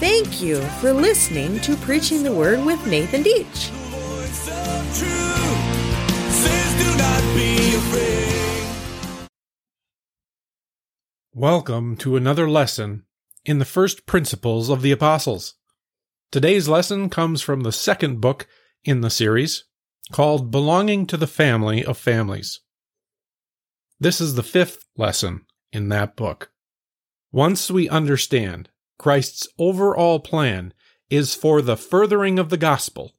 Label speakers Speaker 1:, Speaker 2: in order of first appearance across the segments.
Speaker 1: Thank you for listening to Preaching the Word with Nathan Dietsche.
Speaker 2: Welcome to another lesson in the first principles of the apostles. Today's lesson comes from the second book in the series, called Belonging to the Family of Families. This is the fifth lesson in that book. Once we understand Christ's overall plan is for the furthering of the gospel,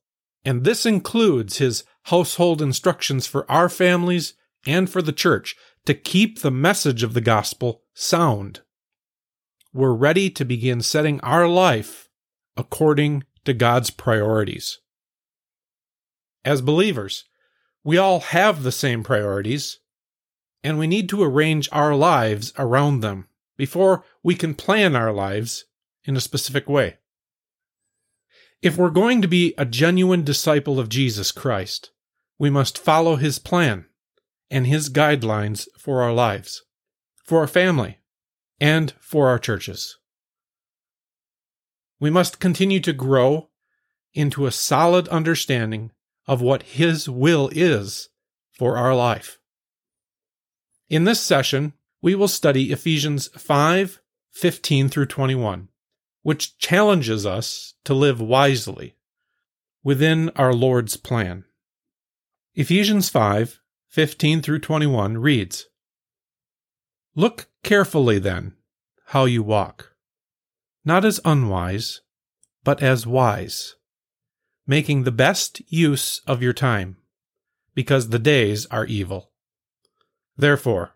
Speaker 2: and this includes his household instructions for our families and for the church to keep the message of the gospel sound. We're ready to begin setting our life according to God's priorities. As believers, we all have the same priorities, and we need to arrange our lives around them before we can plan our lives in a specific way. If we're going to be a genuine disciple of Jesus Christ, we must follow his plan and his guidelines for our lives, for our family, and for our churches. We must continue to grow into a solid understanding of what his will is for our life. In this session, we will study Ephesians 5 15 through 21 which challenges us to live wisely within our Lord's plan. Ephesians 5 15 through 21 reads Look carefully then how you walk, not as unwise, but as wise, making the best use of your time, because the days are evil. Therefore,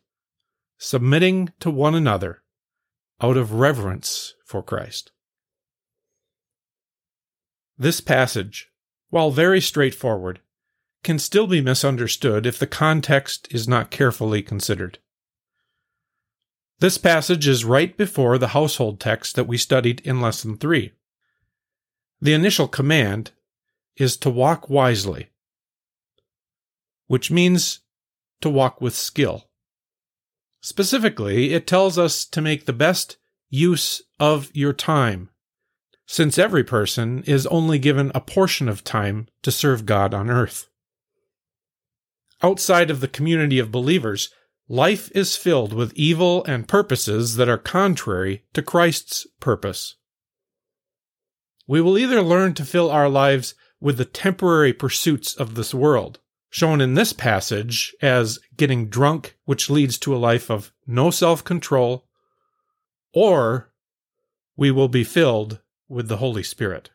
Speaker 2: submitting to one another out of reverence for Christ. This passage, while very straightforward, can still be misunderstood if the context is not carefully considered. This passage is right before the household text that we studied in Lesson 3. The initial command is to walk wisely, which means to walk with skill. Specifically, it tells us to make the best use of your time since every person is only given a portion of time to serve God on earth. Outside of the community of believers, life is filled with evil and purposes that are contrary to Christ's purpose. We will either learn to fill our lives with the temporary pursuits of this world, shown in this passage as getting drunk, which leads to a life of no self control, or we will be filled with the Holy Spirit.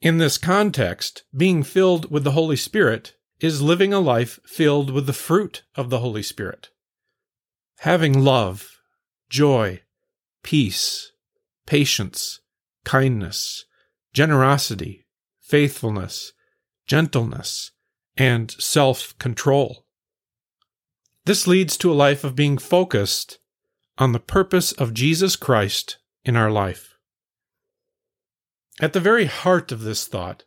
Speaker 2: In this context, being filled with the Holy Spirit is living a life filled with the fruit of the Holy Spirit. Having love, joy, peace, patience, kindness, generosity, faithfulness, gentleness, and self control. This leads to a life of being focused on the purpose of Jesus Christ in our life. At the very heart of this thought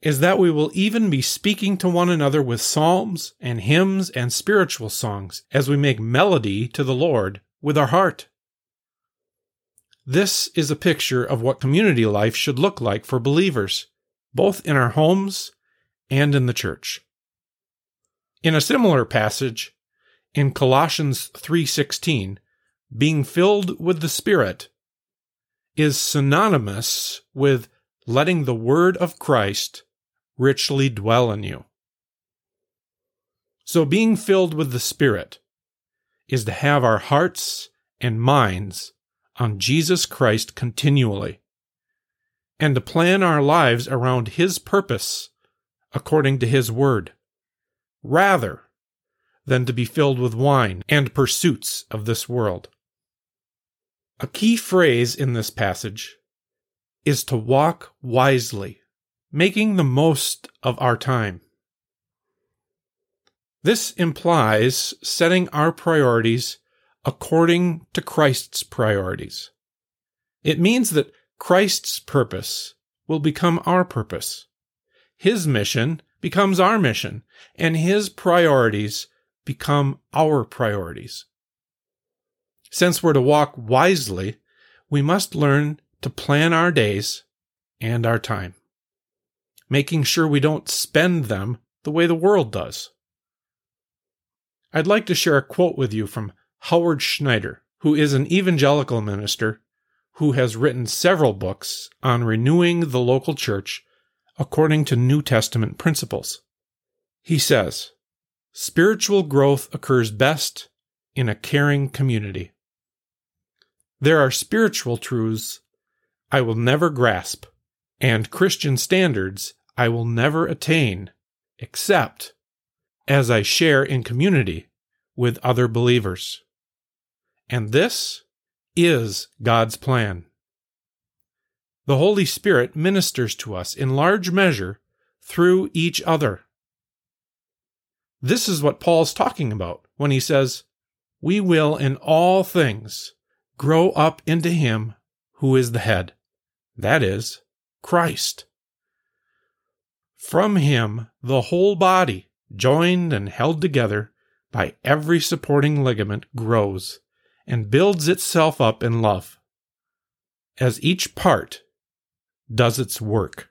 Speaker 2: is that we will even be speaking to one another with psalms and hymns and spiritual songs as we make melody to the Lord with our heart. This is a picture of what community life should look like for believers, both in our homes and in the church. In a similar passage in Colossians 3:16, being filled with the Spirit is synonymous with letting the word of Christ richly dwell in you. So, being filled with the Spirit is to have our hearts and minds on Jesus Christ continually, and to plan our lives around His purpose according to His Word, rather than to be filled with wine and pursuits of this world. A key phrase in this passage is to walk wisely, making the most of our time. This implies setting our priorities according to Christ's priorities. It means that Christ's purpose will become our purpose. His mission becomes our mission, and his priorities become our priorities. Since we're to walk wisely, we must learn to plan our days and our time, making sure we don't spend them the way the world does. I'd like to share a quote with you from Howard Snyder, who is an evangelical minister who has written several books on renewing the local church according to New Testament principles. He says, Spiritual growth occurs best in a caring community. There are spiritual truths I will never grasp, and Christian standards I will never attain, except as I share in community with other believers. And this is God's plan. The Holy Spirit ministers to us in large measure through each other. This is what Paul's talking about when he says, We will in all things grow up into Him who is the head, that is, Christ. From Him, the whole body, joined and held together by every supporting ligament, grows and builds itself up in love. As each part does its work.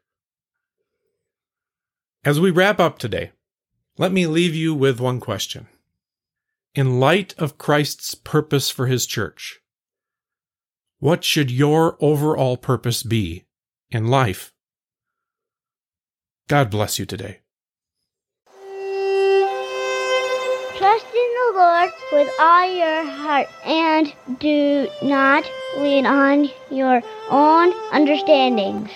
Speaker 2: As we wrap up today, let me leave you with one question. In light of Christ's purpose for his church, what should your overall purpose be in life? God bless you today.
Speaker 3: Trust in the Lord with all your heart and do not lean on your own understandings.